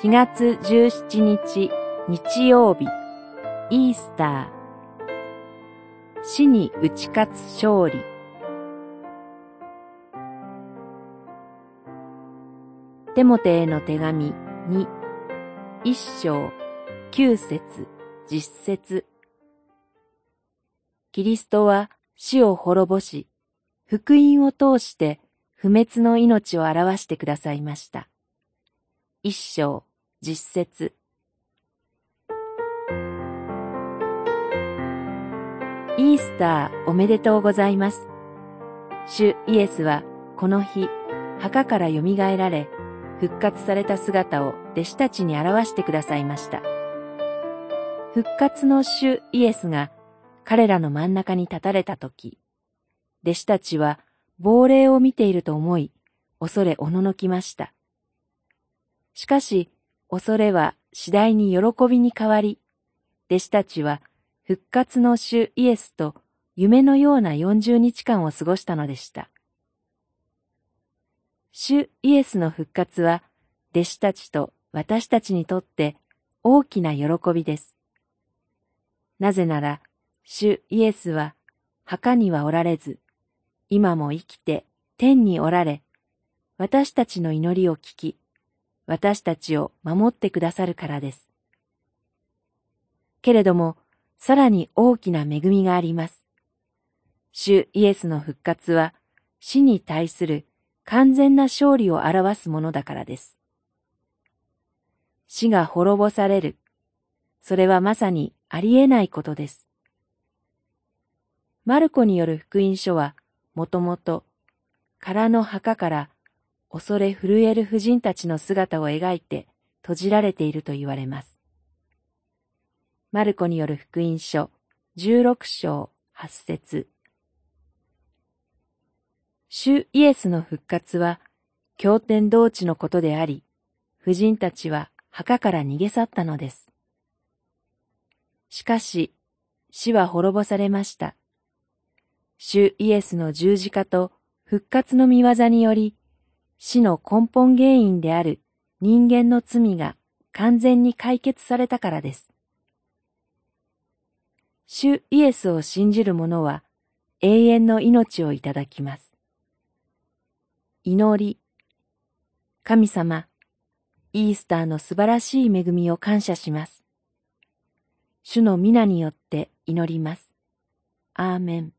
4月17日日曜日。イースター。死に打ち勝つ勝利。テモテへの手紙2一章九節実節。キリストは死を滅ぼし、福音を通して不滅の命を表してくださいました。一章実節イースターおめでとうございます。主イエスはこの日、墓から蘇られ、復活された姿を弟子たちに表してくださいました。復活の主イエスが彼らの真ん中に立たれたとき、弟子たちは亡霊を見ていると思い、恐れおののきました。しかし、恐れは次第に喜びに変わり、弟子たちは復活の主イエスと夢のような40日間を過ごしたのでした。主イエスの復活は、弟子たちと私たちにとって大きな喜びです。なぜなら、主イエスは墓にはおられず、今も生きて天におられ、私たちの祈りを聞き、私たちを守ってくださるからです。けれども、さらに大きな恵みがあります。主イエスの復活は死に対する完全な勝利を表すものだからです。死が滅ぼされる。それはまさにありえないことです。マルコによる福音書は、もともと、空の墓から恐れ震える婦人たちの姿を描いて閉じられていると言われます。マルコによる福音書16章8節主イエスの復活は、経典同地のことであり、婦人たちは墓から逃げ去ったのです。しかし、死は滅ぼされました。主イエスの十字架と復活の見業により、死の根本原因である人間の罪が完全に解決されたからです。主イエスを信じる者は永遠の命をいただきます。祈り。神様、イースターの素晴らしい恵みを感謝します。主の皆によって祈ります。アーメン。